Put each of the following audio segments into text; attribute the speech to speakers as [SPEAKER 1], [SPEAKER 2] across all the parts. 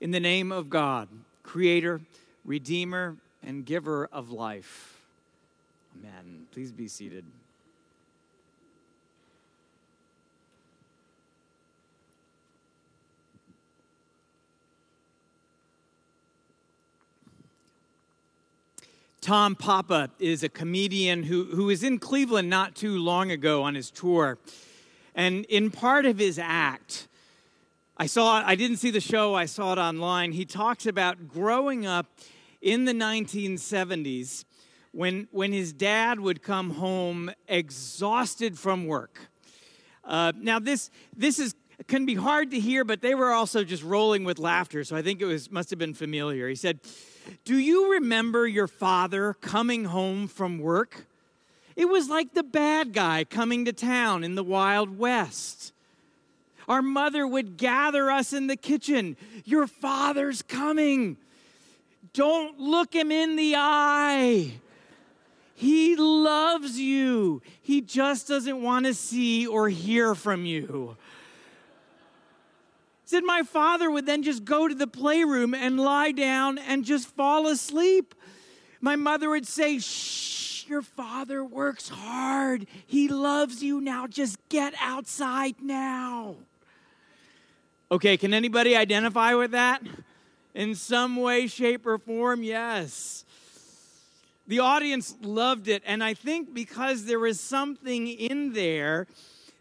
[SPEAKER 1] In the name of God, Creator, Redeemer, and Giver of life. Amen. Please be seated. Tom Papa is a comedian who, who was in Cleveland not too long ago on his tour. And in part of his act, I saw it, I didn't see the show, I saw it online. He talks about growing up in the 1970s when, when his dad would come home exhausted from work. Uh, now, this, this is, can be hard to hear, but they were also just rolling with laughter, so I think it was, must have been familiar. He said, do you remember your father coming home from work? It was like the bad guy coming to town in the Wild West. Our mother would gather us in the kitchen. Your father's coming. Don't look him in the eye. He loves you. He just doesn't want to see or hear from you said my father would then just go to the playroom and lie down and just fall asleep. My mother would say, Shh, your father works hard. He loves you now. Just get outside now. Okay, can anybody identify with that? In some way, shape, or form? Yes. The audience loved it, and I think because there was something in there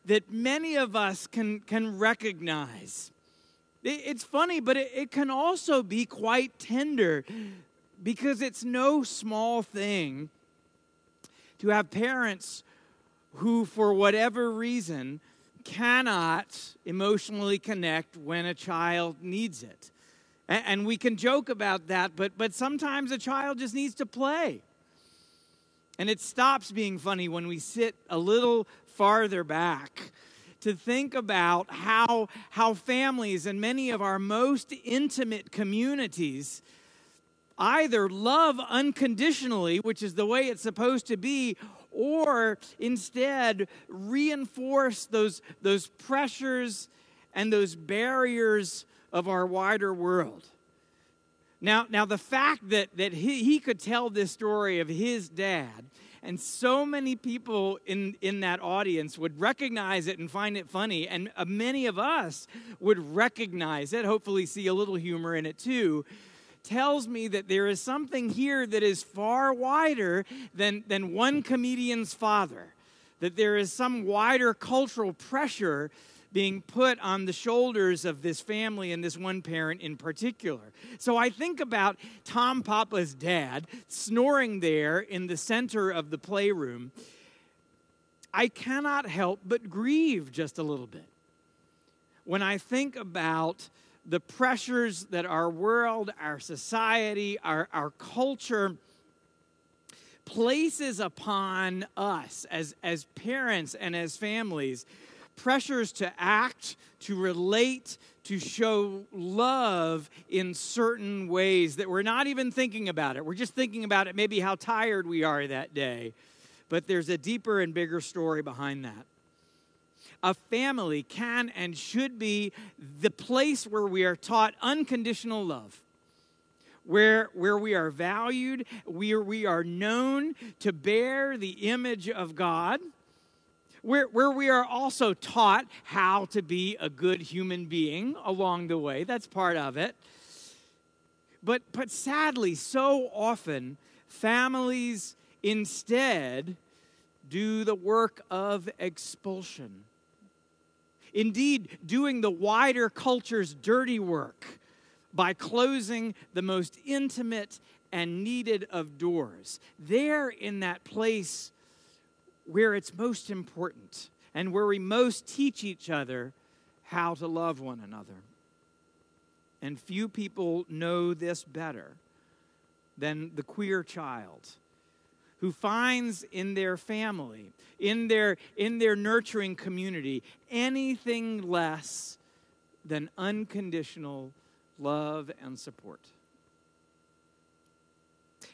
[SPEAKER 1] that many of us can, can recognize. It's funny, but it, it can also be quite tender because it's no small thing to have parents who, for whatever reason, cannot emotionally connect when a child needs it. And we can joke about that, but, but sometimes a child just needs to play. And it stops being funny when we sit a little farther back to think about how, how families and many of our most intimate communities either love unconditionally, which is the way it's supposed to be, or instead reinforce those, those pressures and those barriers of our wider world. Now, now the fact that, that he, he could tell this story of his dad and so many people in, in that audience would recognize it and find it funny. And uh, many of us would recognize it, hopefully, see a little humor in it too. Tells me that there is something here that is far wider than, than one comedian's father, that there is some wider cultural pressure being put on the shoulders of this family and this one parent in particular. So I think about Tom Papa's dad snoring there in the center of the playroom. I cannot help but grieve just a little bit when I think about the pressures that our world, our society, our, our culture places upon us as, as parents and as families pressures to act, to relate, to show love in certain ways that we're not even thinking about it. We're just thinking about it, maybe how tired we are that day. But there's a deeper and bigger story behind that. A family can and should be the place where we are taught unconditional love where, where we are valued, where we are known to bear the image of God, where, where we are also taught how to be a good human being along the way. That's part of it. But, but sadly, so often, families instead do the work of expulsion. Indeed, doing the wider culture's dirty work by closing the most intimate and needed of doors. There, in that place where it's most important and where we most teach each other how to love one another. And few people know this better than the queer child who finds in their family, in their, in their nurturing community, anything less than unconditional love and support.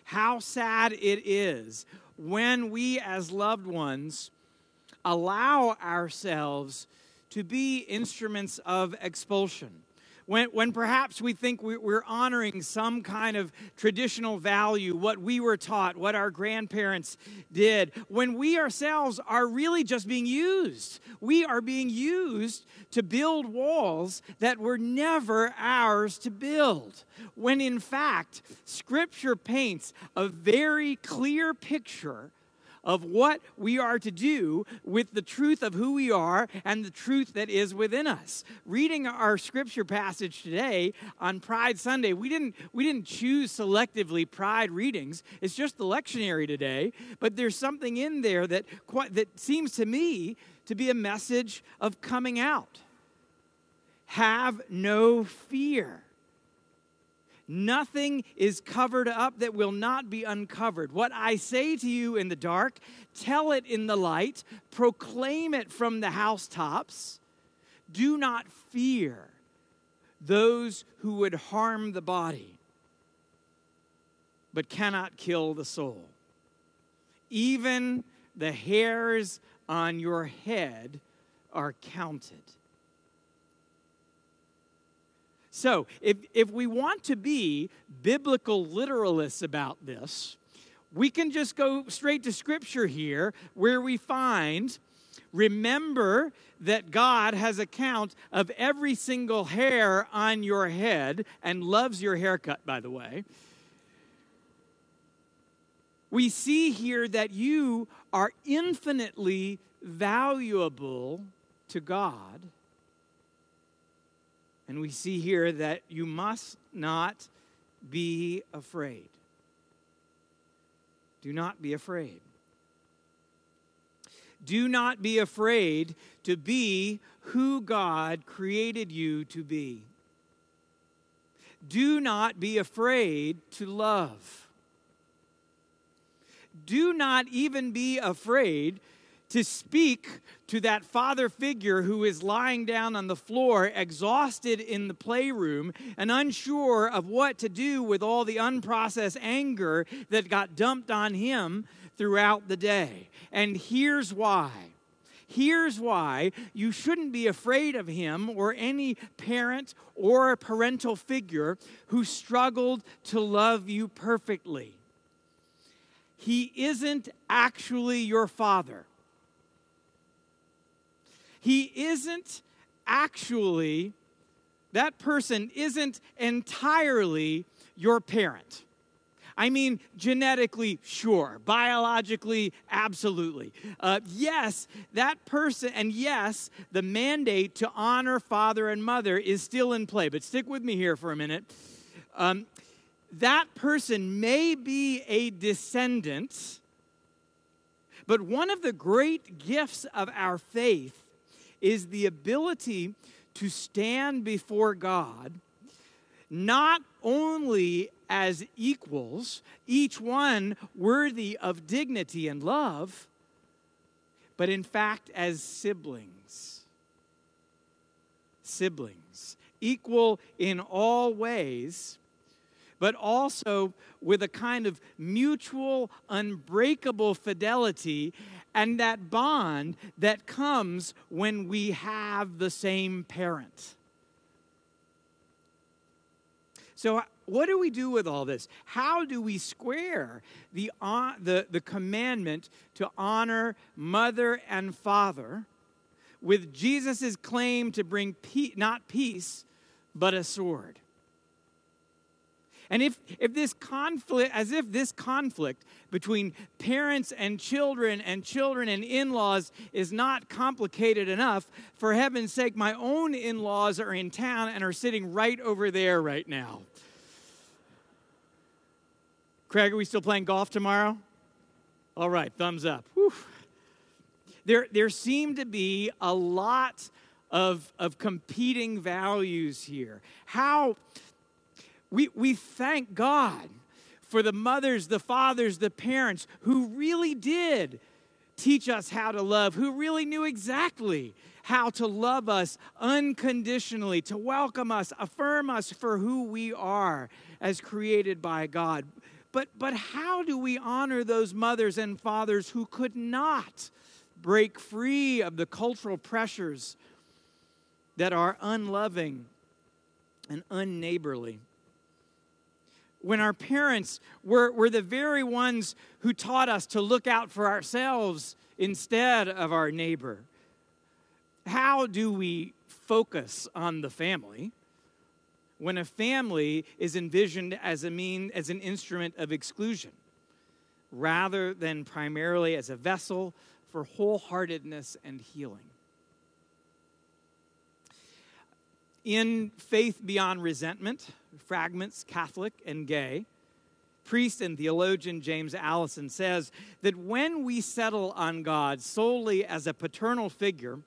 [SPEAKER 1] How sad it is when we, as loved ones, allow ourselves to be instruments of expulsion. When, when perhaps we think we're honoring some kind of traditional value, what we were taught, what our grandparents did, when we ourselves are really just being used. We are being used to build walls that were never ours to build. When in fact, Scripture paints a very clear picture of what we are to do with the truth of who we are and the truth that is within us. Reading our scripture passage today on Pride Sunday, we didn't we didn't choose selectively pride readings. It's just the lectionary today, but there's something in there that quite, that seems to me to be a message of coming out. Have no fear. Nothing is covered up that will not be uncovered. What I say to you in the dark, tell it in the light, proclaim it from the housetops. Do not fear those who would harm the body, but cannot kill the soul. Even the hairs on your head are counted. So, if, if we want to be biblical literalists about this, we can just go straight to Scripture here where we find remember that God has a count of every single hair on your head and loves your haircut, by the way. We see here that you are infinitely valuable to God and we see here that you must not be afraid. Do not be afraid. Do not be afraid to be who God created you to be. Do not be afraid to love. Do not even be afraid to speak to that father figure who is lying down on the floor, exhausted in the playroom, and unsure of what to do with all the unprocessed anger that got dumped on him throughout the day. And here's why. Here's why you shouldn't be afraid of him or any parent or parental figure who struggled to love you perfectly. He isn't actually your father he isn't actually, that person isn't entirely your parent. I mean, genetically, sure. Biologically, absolutely. Uh, yes, that person, and yes, the mandate to honor father and mother is still in play. But stick with me here for a minute. Um, that person may be a descendant, but one of the great gifts of our faith is the ability to stand before God not only as equals, each one worthy of dignity and love, but in fact as siblings. Siblings, equal in all ways, but also with a kind of mutual, unbreakable fidelity and that bond that comes when we have the same parent. So, what do we do with all this? How do we square the, uh, the, the commandment to honor mother and father with Jesus' claim to bring pe- not peace, but a sword? And if, if this conflict, as if this conflict between parents and children and children and in laws is not complicated enough, for heaven's sake, my own in laws are in town and are sitting right over there right now. Craig, are we still playing golf tomorrow? All right, thumbs up. Whew. There, there seem to be a lot of, of competing values here. How we, we thank God for the mothers, the fathers, the parents who really did teach us how to love, who really knew exactly how to love us unconditionally, to welcome us, affirm us for who we are as created by God. But, but how do we honor those mothers and fathers who could not break free of the cultural pressures that are unloving and unneighborly. When our parents were, were the very ones who taught us to look out for ourselves instead of our neighbor. How do we focus on the family when a family is envisioned as a mean as an instrument of exclusion rather than primarily as a vessel for wholeheartedness and healing? In Faith Beyond Resentment, Fragments, Catholic and Gay, priest and theologian James Alison says that when we settle on God solely as a paternal figure,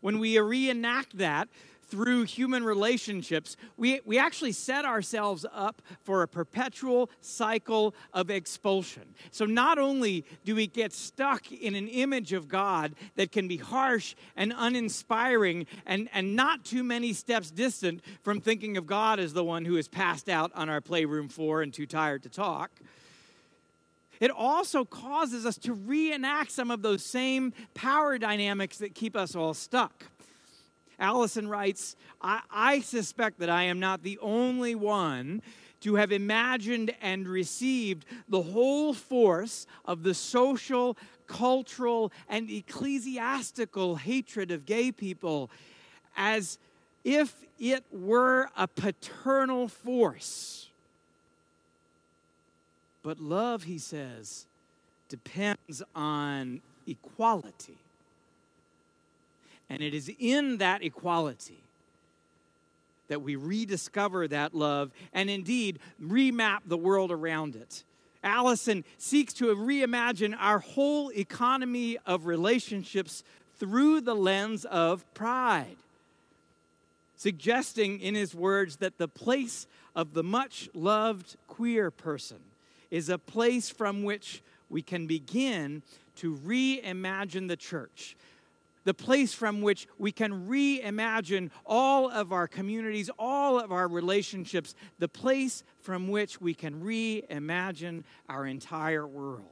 [SPEAKER 1] when we reenact that through human relationships, we, we actually set ourselves up for a perpetual cycle of expulsion. So, not only do we get stuck in an image of God that can be harsh and uninspiring and, and not too many steps distant from thinking of God as the one who is passed out on our playroom floor and too tired to talk it also causes us to reenact some of those same power dynamics that keep us all stuck. Alison writes, I, I suspect that I am not the only one to have imagined and received the whole force of the social, cultural, and ecclesiastical hatred of gay people as if it were a paternal force. But love, he says, depends on equality. And it is in that equality that we rediscover that love and indeed remap the world around it. Alison seeks to reimagine our whole economy of relationships through the lens of pride, suggesting in his words that the place of the much loved queer person is a place from which we can begin to reimagine the church, the place from which we can reimagine all of our communities, all of our relationships, the place from which we can reimagine our entire world.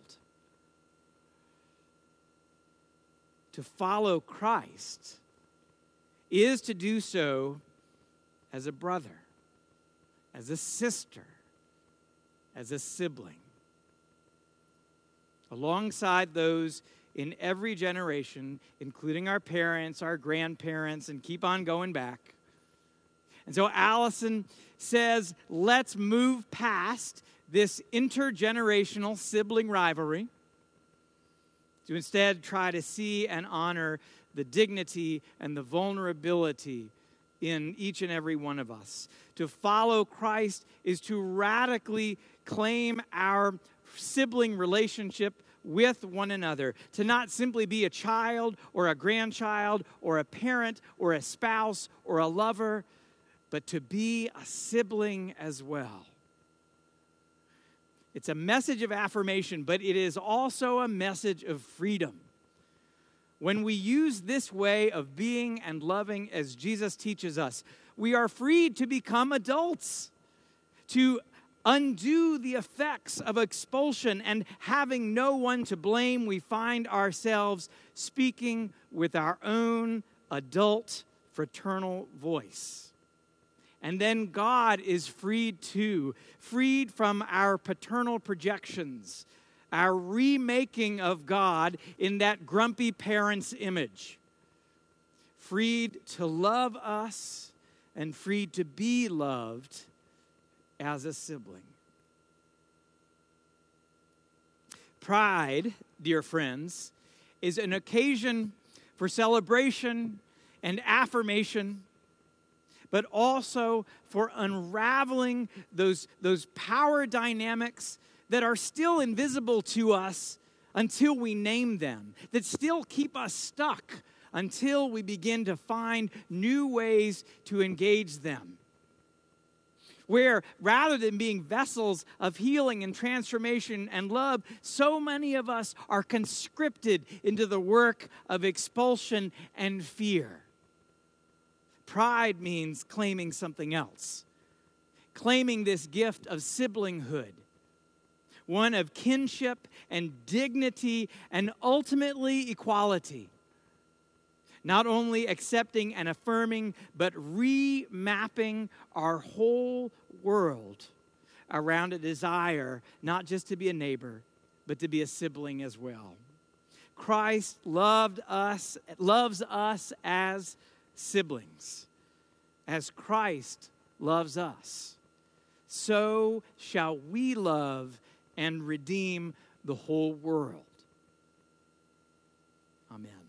[SPEAKER 1] To follow Christ is to do so as a brother, as a sister, as a sibling. Alongside those in every generation, including our parents, our grandparents, and keep on going back. And so Alison says, let's move past this intergenerational sibling rivalry to instead try to see and honor the dignity and the vulnerability in each and every one of us. To follow Christ is to radically claim our sibling relationship with one another, to not simply be a child or a grandchild or a parent or a spouse or a lover, but to be a sibling as well. It's a message of affirmation, but it is also a message of freedom. When we use this way of being and loving as Jesus teaches us, we are freed to become adults, to undo the effects of expulsion, and having no one to blame, we find ourselves speaking with our own adult fraternal voice. And then God is freed too, freed from our paternal projections, our remaking of God in that grumpy parent's image, freed to love us and freed to be loved as a sibling. Pride, dear friends, is an occasion for celebration and affirmation, but also for unraveling those, those power dynamics that are still invisible to us until we name them, that still keep us stuck until we begin to find new ways to engage them where rather than being vessels of healing and transformation and love, so many of us are conscripted into the work of expulsion and fear. Pride means claiming something else, claiming this gift of siblinghood, one of kinship and dignity and ultimately equality. Not only accepting and affirming, but remapping our whole world around a desire not just to be a neighbor, but to be a sibling as well. Christ loved us, loves us as siblings, as Christ loves us. So shall we love and redeem the whole world. Amen.